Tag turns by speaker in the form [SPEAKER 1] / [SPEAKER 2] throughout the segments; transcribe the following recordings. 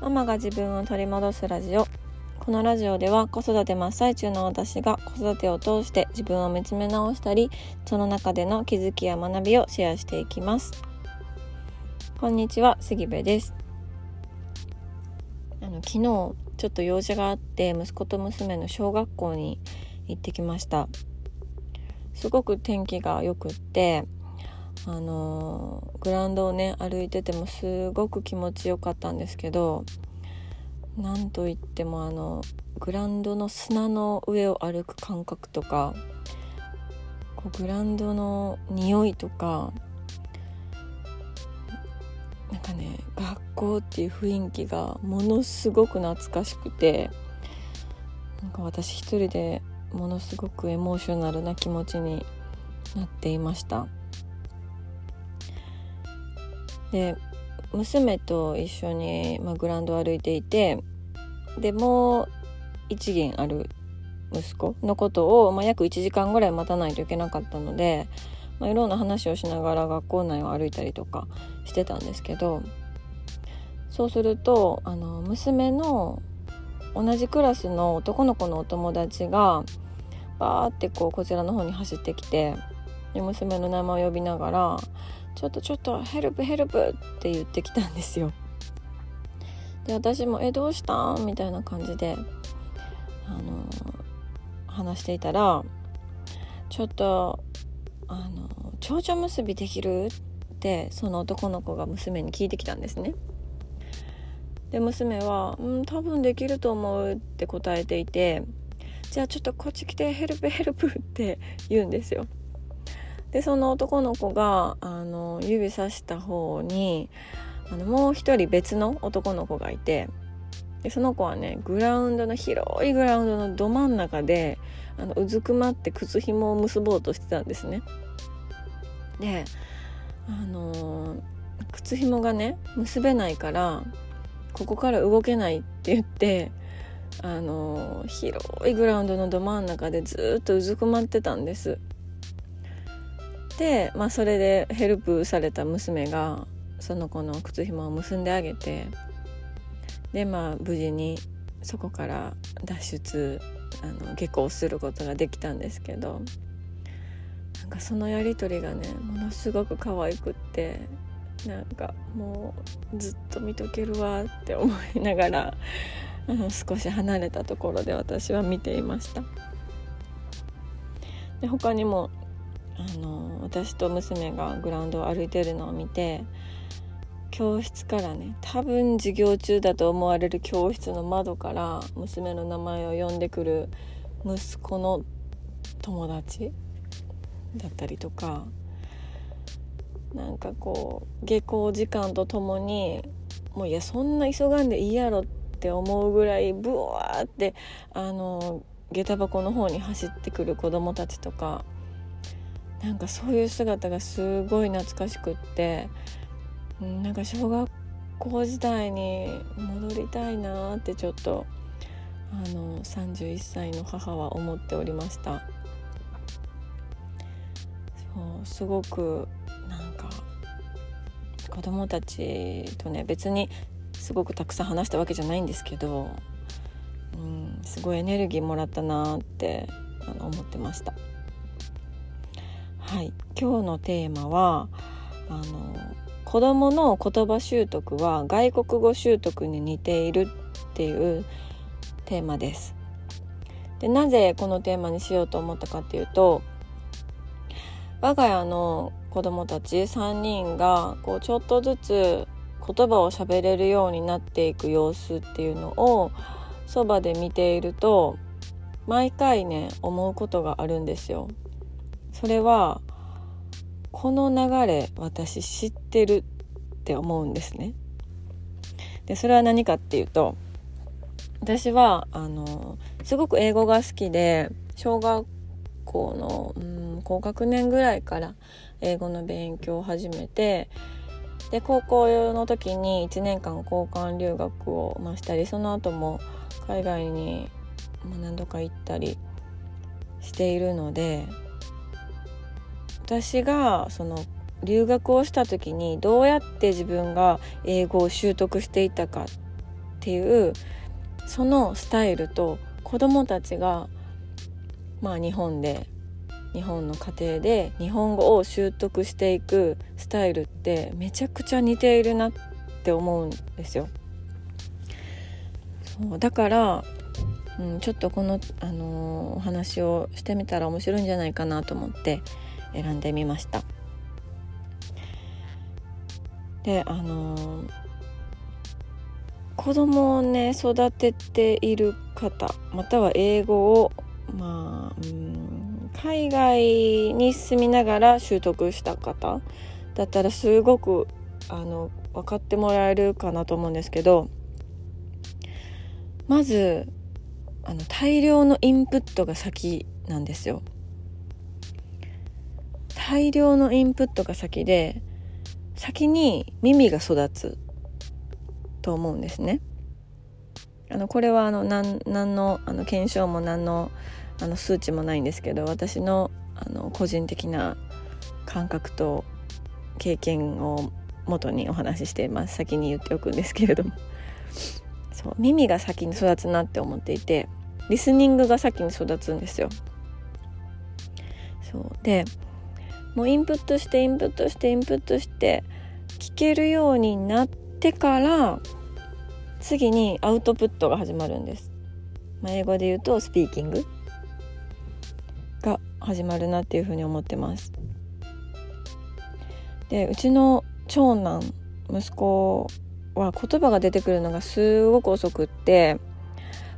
[SPEAKER 1] ママが自分を取り戻すラジオ。このラジオでは子育て真っ最中の私が子育てを通して自分を見つめ直したりその中での気づきや学びをシェアしていきます。こんにちは杉部です。あの昨日ちょっと用事があって息子と娘の小学校に行ってきました。すごく天気が良くってあのグラウンドをね歩いててもすごく気持ちよかったんですけどなんといってもあのグラウンドの砂の上を歩く感覚とかこうグラウンドの匂いとかなんかね学校っていう雰囲気がものすごく懐かしくてなんか私一人でものすごくエモーショナルな気持ちになっていました。で娘と一緒に、まあ、グラウンドを歩いていてでもう一元ある息子のことを、まあ、約1時間ぐらい待たないといけなかったので、まあ、いろんな話をしながら学校内を歩いたりとかしてたんですけどそうするとあの娘の同じクラスの男の子のお友達がバーってこうこちらの方に走ってきてで娘の名前を呼びながら「ちょっとちょっとヘルプヘルプ」って言ってきたんですよ。で私も「えどうした？ん?」みたいな感じで、あの話していたら「ちょっとあの蝶々結びできる?」ってその男の子が娘に聞いてきたんですね。で娘は「うん多分できると思う」って答えていて「じゃあちょっとこっち来てヘルプヘルプ」って言うんですよ。でその男の子があの指さした方にあのもう一人別の男の子がいてでその子はねグラウンドの広いグラウンドのど真ん中であのうずくまって靴紐を結ぼうとしてたんですね。であのー、靴紐がね結べないからここから動けないって言ってあのー、広いグラウンドのど真ん中でずっとうずくまってたんです。で、まあ、それでヘルプされた娘がその子の靴紐を結んであげてでまあ無事にそこから脱出あの下校することができたんですけどなんかそのやり取りがねものすごく可愛くってなんかもうずっと見とけるわって思いながらあの少し離れたところで私は見ていました。で他にもあの私と娘がグラウンドを歩いてるのを見て教室からね多分授業中だと思われる教室の窓から娘の名前を呼んでくる息子の友達だったりとかなんかこう下校時間とともにもういやそんな急がんでいいやろって思うぐらいブワーってあの下駄箱の方に走ってくる子供たちとかなんかそういう姿がすごい懐かしくってなんか小学校時代に戻りたいなってちょっとあの31歳の母は思っておりました。そうすごくなんか子供たちとね別にすごくたくさん話したわけじゃないんですけど、うん、すごいエネルギーもらったなってあの思ってました。はい今日のテーマはあの子どもの言葉習得は外国語習得に似ているっていうテーマです。でなぜこのテーマにしようと思ったかっていうと我が家の子供たち3人がこうちょっとずつ言葉を喋れるようになっていく様子っていうのをそばで見ていると毎回ね思うことがあるんですよ。それはこの流れ私知ってるって思うんですね。でそれは何かっていうと私はあのすごく英語が好きで小学校の、うん、高学年ぐらいから英語の勉強を始めてで高校の時に1年間交換留学を、ましたりその後も海外に何度か行ったりしているので私がその留学をした時にどうやって自分が英語を習得していたかっていうそのスタイルと子どもたちがまあ日本で日本の家庭で日本語を習得していくスタイルってめちゃくちゃ似ているなって思うんですよ。そうだから、うん、ちょっとこの、あのー、お話をしてみたら面白いんじゃないかなと思って選んでみました。であのー、子供をね育てている方または英語をまあ、うん、海外に住みながら習得した方だったらすごくあの分かってもらえるかなと思うんですけどまずあの大量のインプットが先なんですよ。大量のインプットが先で先に耳が育つと思うんですね。あのこれはあの何何のあの検証も何のあの数値もないんですけど私のあの個人的な感覚と経験を元にお話ししています先に言っておくんですけれどもそう耳が先に育つなって思っていてリスニングが先に育つんですよ。そうでもうインプットしてインプットしてインプットして聞けるようになってから次にアウトプットが始まるんです。まあ、英語で言うとスピーキングが始まるなっていうふうに思ってます。でうちの長男息子は言葉が出てくるのがすごく遅くって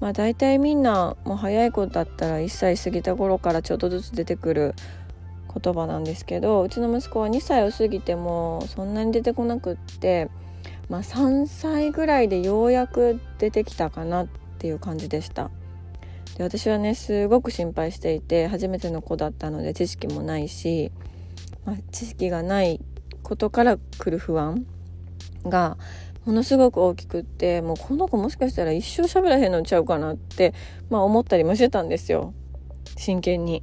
[SPEAKER 1] まあ大体みんなもう早い子だったら1歳過ぎた頃からちょっとずつ出てくる言葉なんですけどうちの息子は2歳を過ぎてもそんなに出てこなくって、まあ、3歳ぐらいでようやく出てきたかなっていう感じでした。で私はねすごく心配していて初めての子だったので知識もないし、まあ、知識がないことから来る不安がものすごく大きくってもうこの子もしかしたら一生喋らへんのちゃうかなって、まあ、思ったりもしてたんですよ真剣に。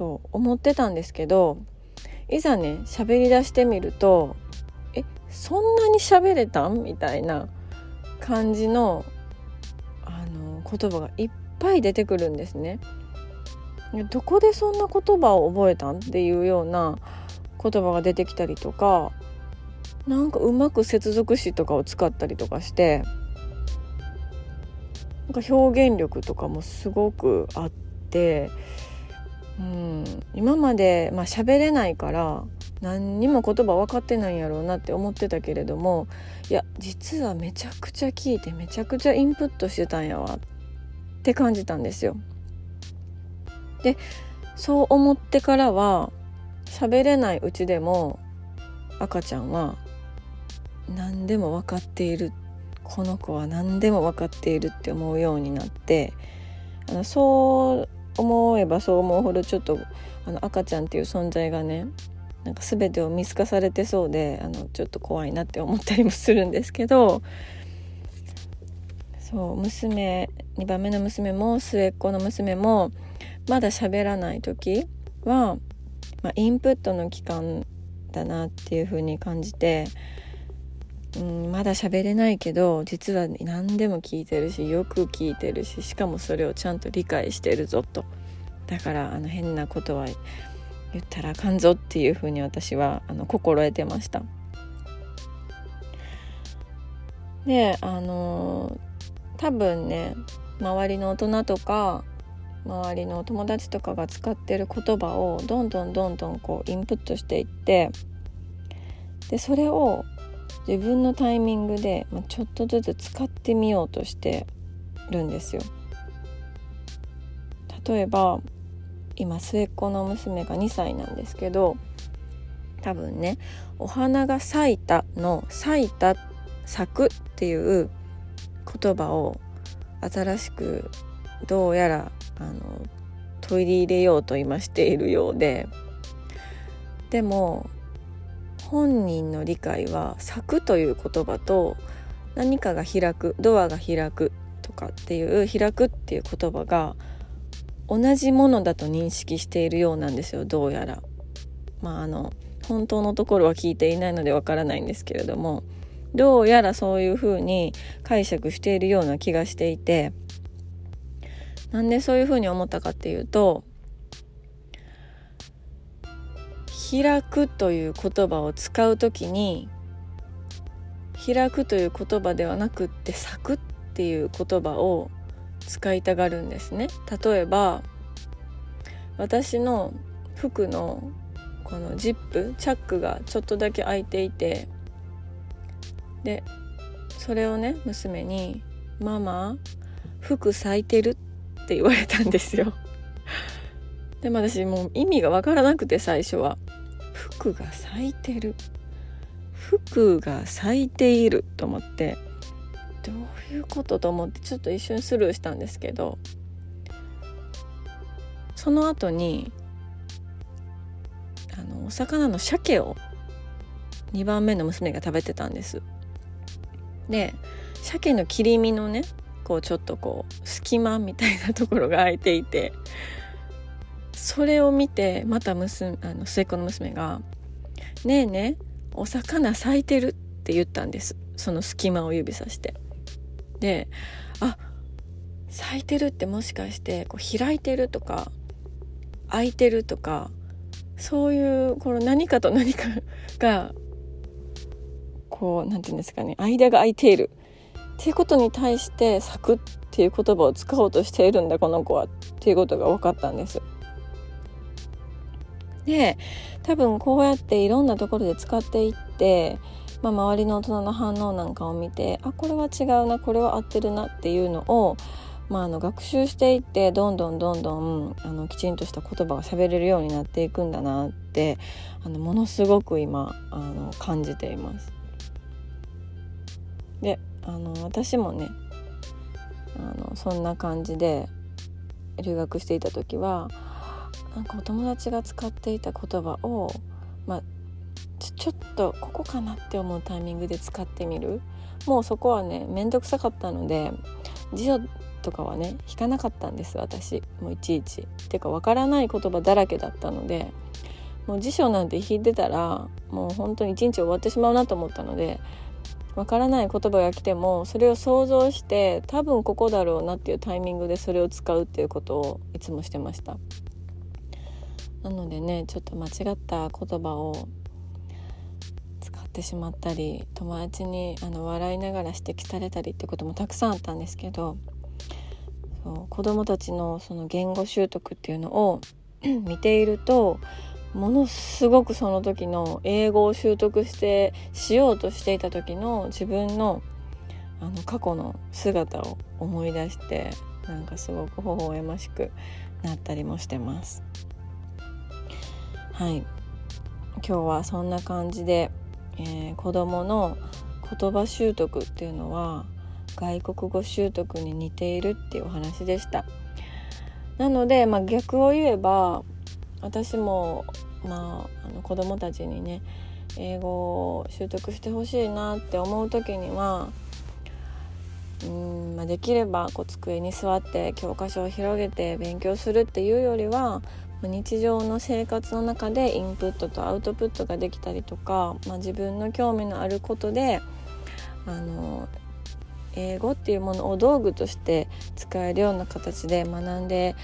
[SPEAKER 1] そう思ってたんですけどいざね喋り出してみるとえそんなに喋れたん？みたいな感じのあの言葉がいっぱい出てくるんですね。どこでそんな言葉を覚えたん？っていうような言葉が出てきたりとかなんかうまく接続詞とかを使ったりとかしてなんか表現力とかもすごくあってうん、今までまあ喋れないから何にも言葉分かってないんやろうなって思ってたけれどもいや実はめちゃくちゃ聞いてめちゃくちゃインプットしてたんやわって感じたんですよ。でそう思ってからは喋れないうちでも赤ちゃんは何でも分かっているこの子は何でも分かっているって思うようになってあのそう思えばそう思うほどちょっとあの赤ちゃんっていう存在がねなんか全てを見透かされてそうであのちょっと怖いなって思ったりもするんですけどそう娘2番目の娘も末っ子の娘もまだ喋らない時は、まあ、インプットの期間だなっていう風に感じて、うん、まだ喋れないけど実は何でも聞いてるしよく聞いてるししかもそれをちゃんと理解してるぞとだからあの変なことは言ったらあかんぞっていう風に私はあの心得てました。であの多分ね周りの大人とか周りのお友達とかが使ってる言葉をどんどんどんどんこうインプットしていってでそれを自分のタイミングで、まあ、ちょっとずつ使ってみようとしてるんですよ。例えば今末っ子の娘が2歳なんですけど多分ね「お花が咲いた」の「咲いた」「咲く」っていう言葉を新しくどうやらあの取り入れようと今しているようででも本人の理解は「咲く」という言葉と何かが開くドアが開くとかっていう「開く」っていう言葉が同じものだと認識しているようなんですよどうやら。まああの本当のところは聞いていないのでわからないんですけれどもどうやらそういう風に解釈しているような気がしていてなんでそういう風に思ったかっていうと開くという言葉を使う時に開くという言葉ではなくって咲くっていう言葉を使いたがるんですね例えば私の服のこのジップチャックがちょっとだけ開いていてでそれをね娘に「ママ服咲いてる?」って言われたんですよ。でも私もう意味が分からなくて最初は服が咲いてる。服が咲いていると思ってどういうことと思ってちょっと一瞬スルーしたんですけどその後にあのお魚の鮭を2番目の娘が食べてたんです。で鮭の切り身のねこうちょっとこう隙間みたいなところが空いていてそれを見てまた娘あの末っ子の娘が「ねえねえお魚咲いてる」って言ったんです。その隙間を指さして。であ咲いてるってもしかしてこう開いてるとか開いてるとかそういうこの何かと何かがこう何て言うんですかね間が空いている。っていうことに対して「咲く」っていう言葉を使おうとしているんだこの子は。っていうことが分かったんです。で多分こうやっていろんなところで使っていって、まあ、周りの大人の反応なんかを見てあこれは違うなこれは合ってるなっていうのを、まあ、あの学習していってどんどんどんどんあのきちんとした言葉が喋れるようになっていくんだなってあのものすごく今あの感じています。であの私もねあのそんな感じで留学していた時はなんかお友達が使っていた言葉を、まあ、ちちょっとここかなって思うタイミングで使ってみるもうそこはね面倒くさかったので辞書とかはね引かなかったんです私もういちいち。ていうかわからない言葉だらけだったのでもう辞書なんて引いてたらもう本当に一日終わってしまうなと思ったのでわからない言葉が来てもそれを想像して多分ここだろうなっていうタイミングでそれを使うっていうことをいつもしてました。なのでねちょっと間違った言葉を使ってしまったり友達にあの笑いながら指摘されたりってこともたくさんあったんですけどそう子どもたちのその言語習得っていうのを 見ているとものすごくその時の英語を習得してしようとしていた時の自分のあの過去の姿を思い出してなんかすごく微笑ましくなったりもしてます。はい。今日はそんな感じで、えー、子どもの言葉習得っていうのは外国語習得に似ているっていうお話でした。なので、まあ、逆を言えば私も、まあ、あの子どもたちにね英語を習得してほしいなって思う時にはうん、まあ、できればこう机に座って教科書を広げて勉強するっていうよりは日常の生活の中でインプットとアウトプットができたりとか、まあ、自分の興味のあることであの英語っていうものを道具として使えるような形で学んで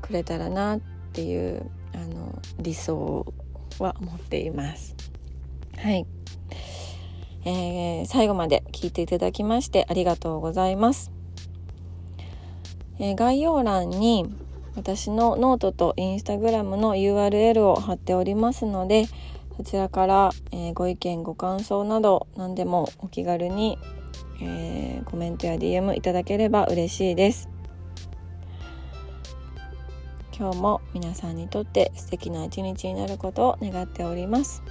[SPEAKER 1] くれたらなっていうあの理想は持っています。はい、えー、最後まで聞いていただきましてありがとうございます。えー、概要欄に私のノートとインスタグラムの URL を貼っておりますのでそちらから、えー、ご意見ご感想など何でもお気軽に、えー、コメントや DM いただければ嬉しいです今日も皆さんにとって素敵な一日になることを願っております。